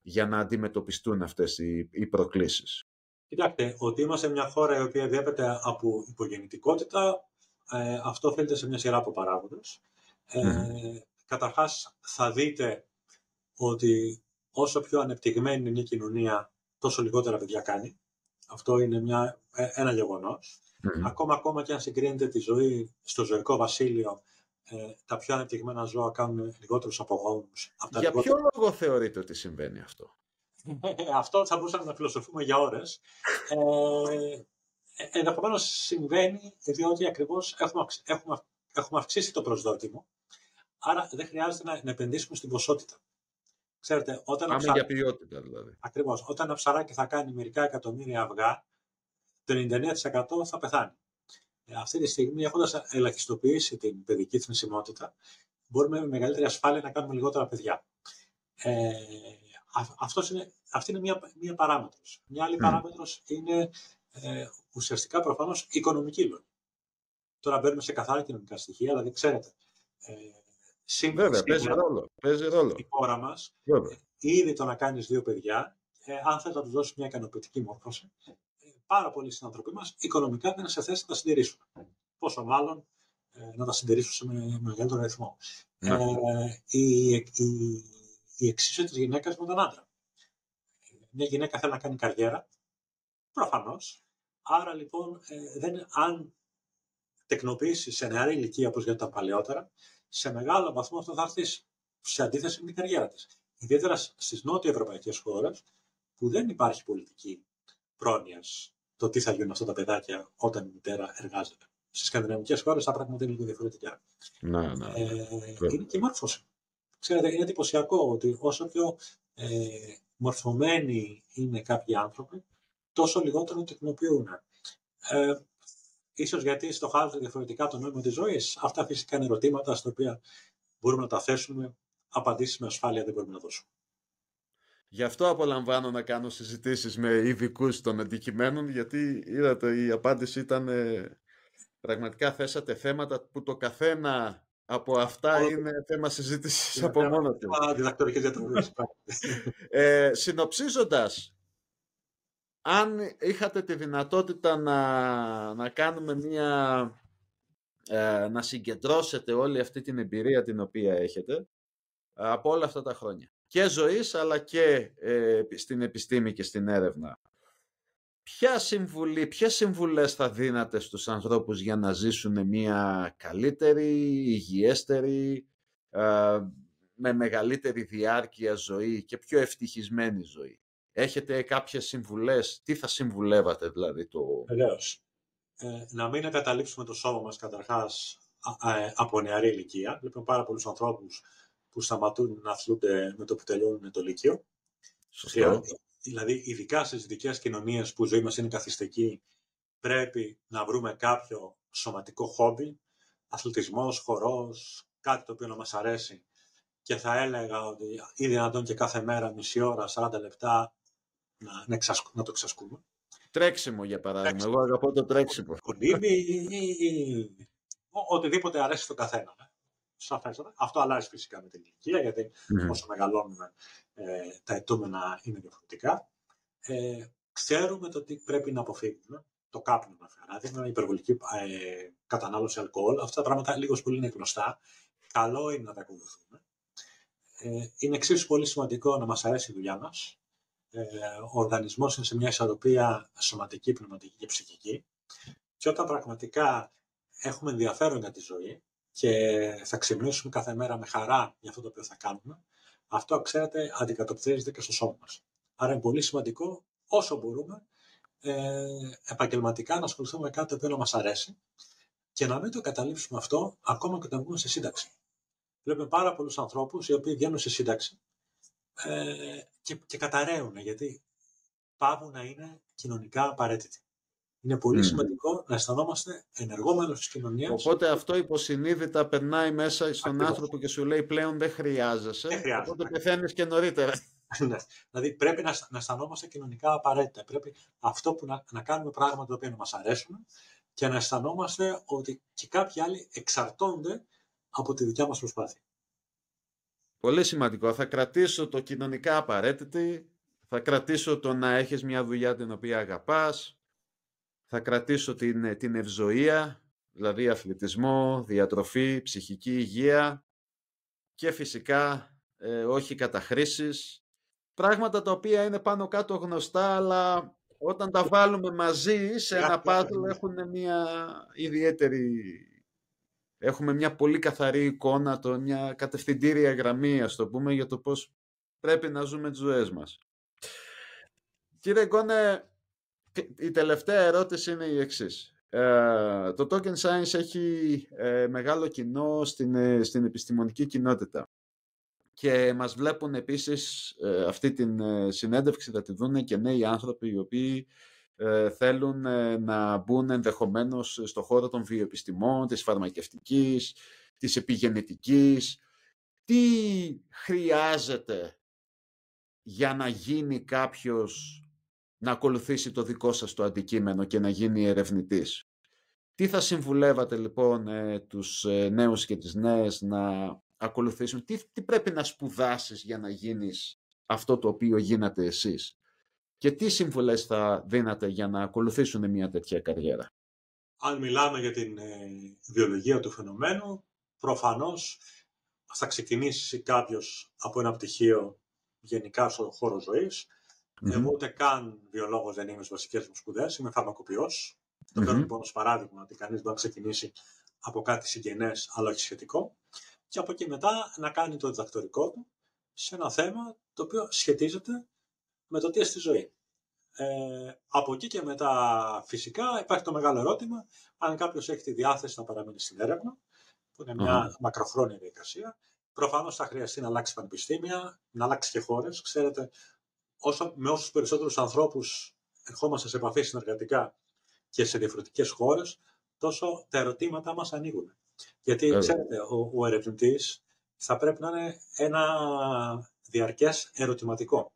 για να αντιμετωπιστούν αυτές οι, οι προκλήσεις; Κοιτάξτε, ότι είμαστε μια χώρα η οποία διέπεται από υπογεννητικότητα, ε, αυτό οφείλεται σε μια σειρά από παράγοντες. Ε, Καταρχάς, θα δείτε ότι όσο πιο ανεπτυγμένη είναι μια κοινωνία, τόσο λιγότερα παιδιά κάνει. Αυτό είναι μια, ε, ένα γεγονός. Ακόμα, ακόμα και αν συγκρίνετε τη ζωή στο ζωικό βασίλειο ε, τα πιο ανεπτυγμένα ζώα κάνουν λιγότερους απογόνους. Για λιγότερα... ποιο λόγο θεωρείτε ότι συμβαίνει αυτό; [LAUGHS] αυτό θα μπορούσαμε να φιλοσοφούμε για ώρες. Ε, Ενδεχομένως συμβαίνει διότι ακριβώς έχουμε, έχουμε, έχουμε αυξήσει το προσδόκιμο, άρα δεν χρειάζεται να, να επενδύσουμε στην ποσότητα. Ξέρετε, όταν Πάμε για ποιότητα δηλαδή. Ακριβώς. Όταν ένα ψαράκι θα κάνει μερικά εκατομμύρια αυγά, το 99% θα πεθάνει. Ε, αυτή τη στιγμή, έχοντας ελαχιστοποιήσει την παιδική θνησιμότητα, μπορούμε με μεγαλύτερη ασφάλεια να κάνουμε λιγότερα παιδιά. Ε, αυτός είναι, αυτή είναι μία, μία παράμετρος. Μια άλλη mm. παράμετρος είναι ε, ουσιαστικά προφανώς οικονομική λόγη. Τώρα μπαίνουμε σε καθαρά κοινωνικά στοιχεία, δηλαδή ξέρετε, ε, σήμερα, Βέβαια, παίζει ρόλο. Παίζει ρόλο. Η χώρα μας, ε, ήδη το να κάνεις δύο παιδιά, ε, αν θέλει να τους δώσεις μια ικανοποιητική μόρφωση, πάρα πολλοί συνανθρωποί μας οικονομικά δεν είναι σε θέση να τα συντηρήσουν. Πόσο μάλλον ε, να τα συντηρήσουν σε μεγαλύτερο αριθμό. Ναι. Ε, η, η, η εξίσωση της γυναίκας με τον άντρα. Μια γυναίκα θέλει να κάνει καριέρα, προφανώς. Άρα λοιπόν, ε, δεν, αν τεκνοποιήσει σε νεαρή ηλικία όπως ήταν παλαιότερα, σε μεγάλο βαθμό αυτό θα έρθει σε αντίθεση με την καριέρα της. Ιδιαίτερα στις νότιο ευρωπαϊκέ χώρες, που δεν υπάρχει πολιτική πρόνοιας το τι θα γίνουν αυτά τα παιδάκια όταν η μητέρα εργάζεται. Στις σκανδιναβικές χώρες τα πράγματα είναι λίγο διαφορετικά. Να, ναι. Ε, είναι και η μόρφωση. Ξέρετε, είναι εντυπωσιακό ότι όσο πιο ε, μορφωμένοι είναι κάποιοι άνθρωποι, τόσο λιγότερο τεχνοποιούν. Ε, ίσως γιατί στο χάρο διαφορετικά το νόημα της ζωής. Αυτά φυσικά είναι ερωτήματα στα οποία μπορούμε να τα θέσουμε, απαντήσεις με ασφάλεια δεν μπορούμε να δώσουμε. Γι' αυτό απολαμβάνω να κάνω συζητήσεις με ειδικούς των αντικειμένων, γιατί είδατε η απάντηση ήταν ε, πραγματικά θέσατε θέματα που το καθένα από αυτά είναι θέμα συζήτησης από μόνο του. ε, συνοψίζοντας, αν είχατε τη δυνατότητα να, να κάνουμε μία... Ε, να συγκεντρώσετε όλη αυτή την εμπειρία την οποία έχετε ε, από όλα αυτά τα χρόνια και ζωής αλλά και ε, στην επιστήμη και στην έρευνα. Ποια συμβουλή, ποιες συμβουλές θα δίνατε στους ανθρώπους για να ζήσουν μια καλύτερη, υγιέστερη, ε, με μεγαλύτερη διάρκεια ζωή και πιο ευτυχισμένη ζωή; Έχετε κάποιες συμβουλές, τι θα συμβουλεύατε δηλαδή το... Βεβαίως. Ε, να μην εγκαταλείψουμε το σώμα μας καταρχάς από νεαρή ηλικία. Βλέπουμε πάρα πολλούς ανθρώπους που σταματούν να αθλούνται με το που τελειώνουν το Λύκειο. Σωστό. Δηλαδή, ειδικά στις δικέ κοινωνίες που η ζωή μας είναι καθιστική, πρέπει να βρούμε κάποιο σωματικό χόμπι, αθλητισμός, χορός, κάτι το οποίο να μας αρέσει. Και θα έλεγα ότι ή δυνατόν και κάθε μέρα, μισή ώρα, 40 λεπτά, να, να, να το εξασκούμε. Τρέξιμο, για παράδειγμα. Εγώ αγαπώ το τρέξιμο. Οτιδήποτε αρέσει στον καθένα. Ναι σαφέστατα. Αυτό αλλάζει φυσικά με την ηλικία, γιατί mm. όσο μεγαλώνουμε ε, τα ετούμενα είναι διαφορετικά. Ε, ξέρουμε το τι πρέπει να αποφύγουμε. Το κάπνο, για παράδειγμα, η υπερβολική ε, κατανάλωση αλκοόλ. Αυτά τα πράγματα λίγος πολύ είναι γνωστά. Καλό είναι να τα ακολουθούμε. Ε, είναι εξίσου πολύ σημαντικό να μας αρέσει η δουλειά μας. Ο οργανισμός είναι σε μια ισορροπία σωματική, πνευματική και ψυχική και όταν πραγματικά έχουμε ενδιαφέρον για τη ζωή και θα ξυπνήσουμε κάθε μέρα με χαρά για αυτό το οποίο θα κάνουμε, αυτό, ξέρετε, αντικατοπτρίζεται και στο σώμα μας. Άρα είναι πολύ σημαντικό όσο μπορούμε ε, επαγγελματικά να ασχοληθούμε με κάτι το οποίο να μας αρέσει και να μην το καταλήψουμε αυτό ακόμα και όταν βγούμε σε σύνταξη. Βλέπουμε πάρα πολλούς ανθρώπους οι οποίοι βγαίνουν σε σύνταξη ε, και, και καταραίουν γιατί πάβουν να είναι κοινωνικά απαραίτητοι. Είναι πολύ σημαντικό να αισθανόμαστε ενεργό μέλο της κοινωνίας. Οπότε αυτό υποσυνείδητα περνάει μέσα στον άνθρωπο και σου λέει πλέον δεν χρειάζεσαι. Δεν χρειάζεται. Οπότε πεθαίνεις και νωρίτερα. [LAUGHS] ναι. Δηλαδή πρέπει να, να αισθανόμαστε κοινωνικά απαραίτητα. Πρέπει αυτό που να, να κάνουμε πράγματα τα οποία μας αρέσουν και να αισθανόμαστε ότι και κάποιοι άλλοι εξαρτώνται από τη δικιά μας προσπάθεια. Πολύ σημαντικό. Θα κρατήσω το κοινωνικά απαραίτητη, θα κρατήσω το να έχεις μια δουλειά την οποία αγαπάς, θα κρατήσω την, την ευζοία, δηλαδή αθλητισμό, διατροφή, ψυχική υγεία και φυσικά ε, όχι καταχρήσεις. Πράγματα τα οποία είναι πάνω κάτω γνωστά, αλλά όταν τα βάλουμε μαζί σε ένα πάθλο έχουν μια ιδιαίτερη... Έχουμε μια πολύ καθαρή εικόνα, το, μια κατευθυντήρια γραμμή, ας το πούμε, για το πώς πρέπει να ζούμε τις ζωές μας. Κύριε Γκόνε, η τελευταία ερώτηση είναι η εξής. Ε, το Token Science έχει ε, μεγάλο κοινό στην, ε, στην επιστημονική κοινότητα και μας βλέπουν επίσης αυτή την συνέντευξη θα τη δουν και νέοι άνθρωποι οι οποίοι θέλουν να μπουν ενδεχομένως στο χώρο των βιοεπιστημών, της φαρμακευτικής, της επιγενετικής. Τι χρειάζεται για να γίνει κάποιος να ακολουθήσει το δικό σας το αντικείμενο και να γίνει ερευνητής; Τι θα συμβουλεύατε λοιπόν ε, τους ε, νέους και τις νέες να ακολουθήσουν, τι, τι πρέπει να σπουδάσεις για να γίνεις αυτό το οποίο γίνατε εσείς; Και τι συμβουλές θα δίνατε για να ακολουθήσουν μια τέτοια καριέρα; Αν μιλάμε για την ε, βιολογία του φαινομένου, προφανώς θα ξεκινήσει κάποιος από ένα πτυχίο γενικά στον χώρο ζωής, Mm-hmm. Εγώ ούτε καν βιολόγος δεν είμαι στις βασικές μου σπουδές, είμαι φαρμακοποιός. Mm-hmm. Το παίρνω λοιπόν ως παράδειγμα ότι κανείς μπορεί να ξεκινήσει από κάτι συγγενές αλλά όχι σχετικό. Και από εκεί μετά να κάνει το διδακτορικό του σε ένα θέμα το οποίο σχετίζεται με το τι είναι στη ζωή. Ε, από εκεί και μετά φυσικά υπάρχει το μεγάλο ερώτημα αν κάποιος έχει τη διάθεση να παραμείνει στην έρευνα, που είναι μια mm-hmm. μακροχρόνια διαδικασία. Προφανώς θα χρειαστεί να αλλάξει πανεπιστήμια, να αλλάξει και χώρες. Ξέρετε, όσο, με όσους περισσότερους ανθρώπους ερχόμαστε σε επαφή συνεργατικά και σε διαφορετικές χώρες, τόσο τα ερωτήματα μας ανοίγουν. Γιατί, ε. ξέρετε, ο, ο ερευνητής θα πρέπει να είναι ένα διαρκές ερωτηματικό.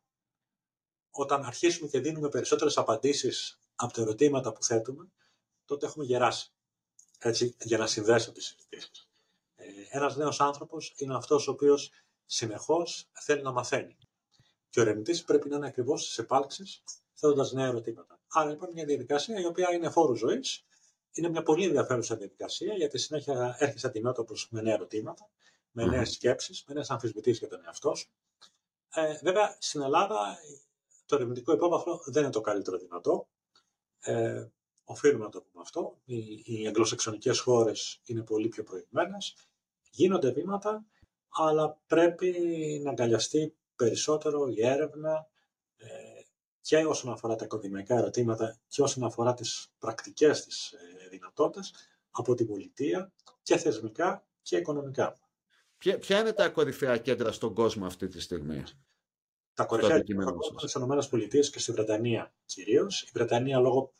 Όταν αρχίσουμε και δίνουμε περισσότερες απαντήσεις από τα ερωτήματα που θέτουμε, τότε έχουμε γεράσει. Έτσι, για να συνδέσω τις συζητήσεις. Ε, ένας νέος άνθρωπος είναι αυτός ο οποίος συνεχώς θέλει να μαθαίνει. Και ο ερευνητής πρέπει να είναι ακριβώς στις επάλξεις, θέτοντας νέα ερωτήματα. Άρα λοιπόν μια διαδικασία η οποία είναι φόρου ζωής, είναι μια πολύ ενδιαφέρουσα διαδικασία, γιατί συνέχεια έρχεσαι αντιμέτωπος με νέα ερωτήματα, με νέες σκέψεις, με νέες αμφισβητήσεις για τον εαυτό σου. Ε, βέβαια, στην Ελλάδα το ερευνητικό υπόβαθρο δεν είναι το καλύτερο δυνατό. Ε, οφείλουμε να το πούμε αυτό. Οι, οι αγγλοσαξονικές χώρες είναι πολύ πιο προηγμένες. Γίνονται βήματα, αλλά πρέπει να αγκαλιαστεί περισσότερο η έρευνα ε, και όσον αφορά τα ακαδημαϊκά ερωτήματα και όσον αφορά τις πρακτικές της ε, δυνατότητες από την πολιτεία και θεσμικά και οικονομικά. Ποια, ποια είναι τα κορυφαία κέντρα στον κόσμο αυτή τη στιγμή; Τα κορυφαία κέντρα στον κόσμο στις ΗΠΑ και στη Βρετανία κυρίως. Η Βρετανία λόγω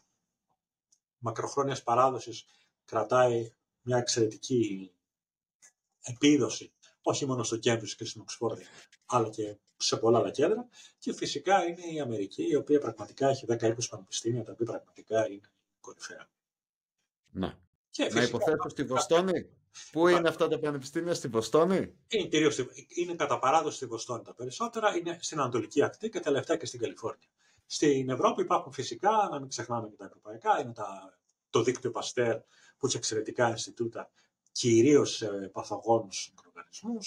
μακροχρόνιας παράδοσης κρατάει μια εξαιρετική επίδοση όχι μόνο στο Cambridge και στην Οξφόρδη, αλλά και σε πολλά άλλα κέντρα. Και φυσικά είναι η Αμερική, η οποία πραγματικά έχει 10-20 πανεπιστήμια, τα οποία πραγματικά είναι κορυφαία. Να. Και να υποθέσω στη Βοστόνη. Πού είναι αυτά τα πανεπιστήμια, στη Βοστόνη; Είναι, κυρίως, είναι κατά παράδοση στη Βοστόνη τα περισσότερα, είναι στην Ανατολική Ακτή και τελευταία και στην Καλιφόρνια. Στην Ευρώπη υπάρχουν φυσικά, να μην ξεχνάμε και τα ευρωπαϊκά, είναι τα, το δίκτυο Παστέρ, που έχει εξαιρετικά Ινστιτούτα, κυρίως σε παθογόνους μικροοργανισμού.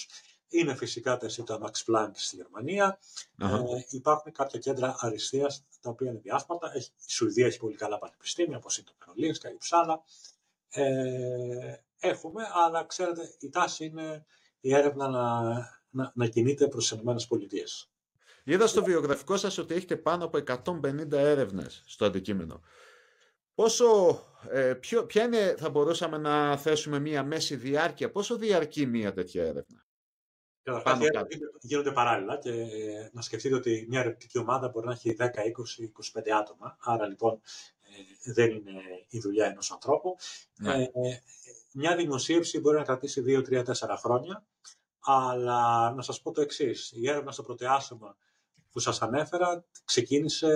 είναι φυσικά τα Ινστιτούτα Max Planck στη γερμανια Ε, υπάρχουν κάποια κέντρα αριστείας τα οποία είναι διάσπαρτα. η Σουηδία έχει πολύ καλά πανεπιστήμια, όπως είναι το Καρολίνσκα, η Ψάλα. Ε, έχουμε, αλλά ξέρετε, η τάση είναι η έρευνα να, να, να κινείται προς τις ΗΠΑ. Είδα στο βιογραφικό σας ότι έχετε πάνω από 150 έρευνες στο αντικείμενο. Πόσο, ε, ποιο, ποια είναι, θα μπορούσαμε να θέσουμε μία μέση διάρκεια, πόσο διαρκεί μία τέτοια έρευνα; Καταρχάς, γίνονται παράλληλα και ε, να σκεφτείτε ότι μια ερευνητική ομάδα μπορεί να έχει 10, 20, 25 άτομα. Άρα λοιπόν ε, δεν είναι η δουλειά ενός ανθρώπου. Ναι. Ε, μια δημοσίευση μπορεί να κρατήσει 2, 3, 4 χρόνια. Αλλά να σας πω το εξής. Η έρευνα στο πρωτεάσμα που σας ανέφερα ξεκίνησε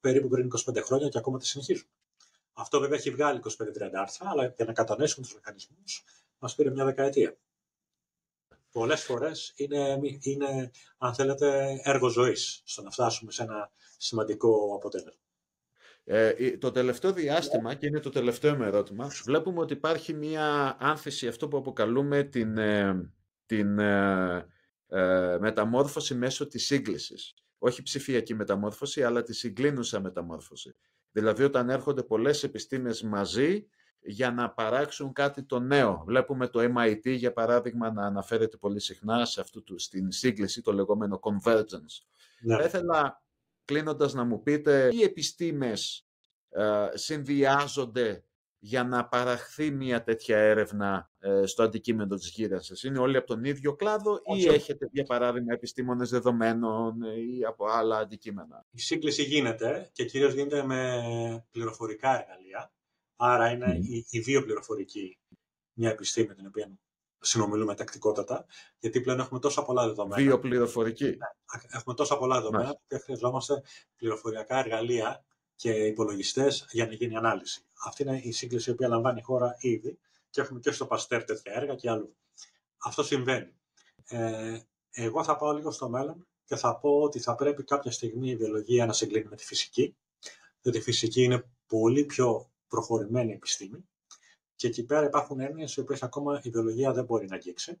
περίπου πριν 25 χρόνια και ακόμα τη συνεχίζουμε. Αυτό βέβαια έχει βγάλει 25-30 άρθρα, αλλά για να κατανοήσουμε τους μηχανισμούς μας πήρε μια δεκαετία πολλές φορές είναι, είναι, αν θέλετε, έργο ζωής στο να φτάσουμε σε ένα σημαντικό αποτέλεσμα. Ε, το τελευταίο διάστημα, και είναι το τελευταίο με ερώτημα, βλέπουμε ότι υπάρχει μια άνθηση, αυτό που αποκαλούμε την, ε, την ε, ε, μεταμόρφωση μέσω της σύγκλησης. Όχι ψηφιακή μεταμόρφωση, αλλά τη συγκλίνουσα μεταμόρφωση. Δηλαδή, όταν έρχονται πολλές επιστήμες μαζί, για να παράξουν κάτι το νέο. Βλέπουμε το MIT, για παράδειγμα, να αναφέρεται πολύ συχνά σε αυτού του, στην σύγκληση, το λεγόμενο convergence. Ναι. Θα ήθελα, κλείνοντας, να μου πείτε τι επιστήμες ε, συνδυάζονται για να παραχθεί μια τέτοια έρευνα ε, στο αντικείμενο της γύρανσης. Είναι όλοι από τον ίδιο κλάδο ή έχετε, για παράδειγμα, επιστήμονες δεδομένων ή από άλλα αντικείμενα; Η σύγκληση γίνεται και κυρίως γίνεται με πληροφορικά εργαλεία Άρα είναι mm. η, η βιοπληροφορική μια επιστήμη την οποία συνομιλούμε τακτικότατα, γιατί πλέον έχουμε τόσα πολλά δεδομένα. Βιοπληροφορική. Ναι, έχουμε τόσα πολλά δεδομένα που χρειαζόμαστε πληροφοριακά εργαλεία και υπολογιστές για να γίνει ανάλυση. Αυτή είναι η σύγκληση η οποία λαμβάνει η χώρα ήδη και έχουμε και στο Παστέρ τέτοια έργα και αλλού. Αυτό συμβαίνει. Ε, εγώ θα πάω λίγο στο μέλλον και θα πω ότι θα πρέπει κάποια στιγμή η βιολογία να συγκλίνει με τη φυσική, διότι η φυσική είναι πολύ πιο προχωρημένη επιστήμη και εκεί πέρα υπάρχουν έννοιες οι οποίες ακόμα η βιολογία δεν μπορεί να αγγίξει.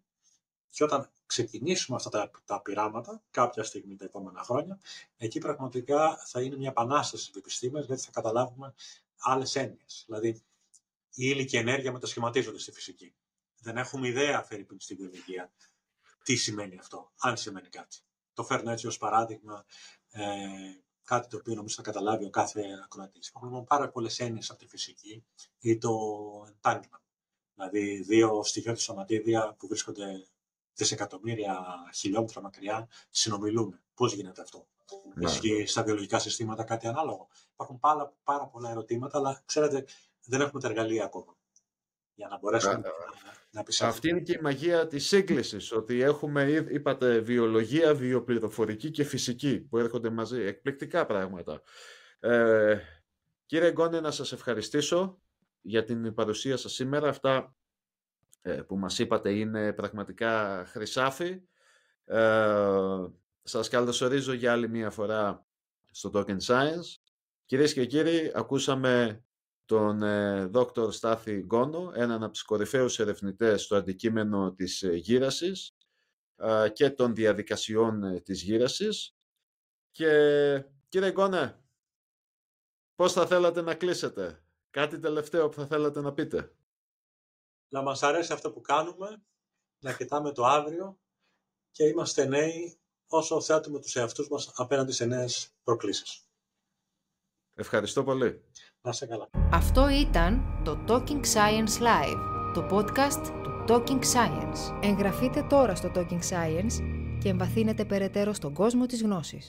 Και όταν ξεκινήσουμε αυτά τα, τα πειράματα, κάποια στιγμή τα επόμενα χρόνια, εκεί πραγματικά θα είναι μια επανάσταση στις επιστήμες, γιατί θα καταλάβουμε άλλες έννοιες. Δηλαδή, η ύλη και η ενέργεια μετασχηματίζονται στη φυσική. Δεν έχουμε ιδέα, φέρει στην βιολογία, τι σημαίνει αυτό, αν σημαίνει κάτι. Το φέρνω έτσι ως παράδειγμα ε, κάτι το οποίο νομίζω θα καταλάβει ο κάθε ακροατής. Υπάρχουν λοιπόν πάρα πολλές έννοιες από τη φυσική ή το entanglement. Δηλαδή, δύο στοιχειώδη σωματίδια που βρίσκονται δισεκατομμύρια χιλιόμετρα μακριά συνομιλούν. Πώς γίνεται αυτό; Ναι. Ισχύει στα βιολογικά συστήματα κάτι ανάλογο; Υπάρχουν πάρα, πάρα πολλά ερωτήματα, αλλά ξέρετε, δεν έχουμε τα εργαλεία ακόμα για να μπορέσουμε να, να Αυτή είναι και η μαγεία της σύγκλησης, ότι έχουμε, είπατε, βιολογία, βιοπληροφορική και φυσική που έρχονται μαζί. Εκπληκτικά πράγματα. Ε, κύριε Γκόνε, να σας ευχαριστήσω για την παρουσία σας σήμερα. Αυτά ε, που μας είπατε είναι πραγματικά χρυσάφι. Ε, σας καλωσορίζω για άλλη μία φορά στο Token Science. Κυρίες και κύριοι, ακούσαμε τον ε, Δόκτωρ Στάθη Γκόνο, έναν από τους κορυφαίους ερευνητές στο αντικείμενο της ε, γύρασης και των διαδικασιών ε, της γύρασης. Και κύριε Γκόνε, πώς θα θέλατε να κλείσετε, κάτι τελευταίο που θα θέλατε να πείτε; Να μας αρέσει αυτό που κάνουμε, να κοιτάμε το αύριο και είμαστε νέοι όσο θέτουμε τους εαυτούς μας απέναντι σε νέες προκλήσεις. Ευχαριστώ πολύ. Να σε καλά. Αυτό ήταν το Talking Science Live, το podcast του Talking Science. Εγγραφείτε τώρα στο Talking Science και εμβαθύνετε περαιτέρω στον κόσμο της γνώσης.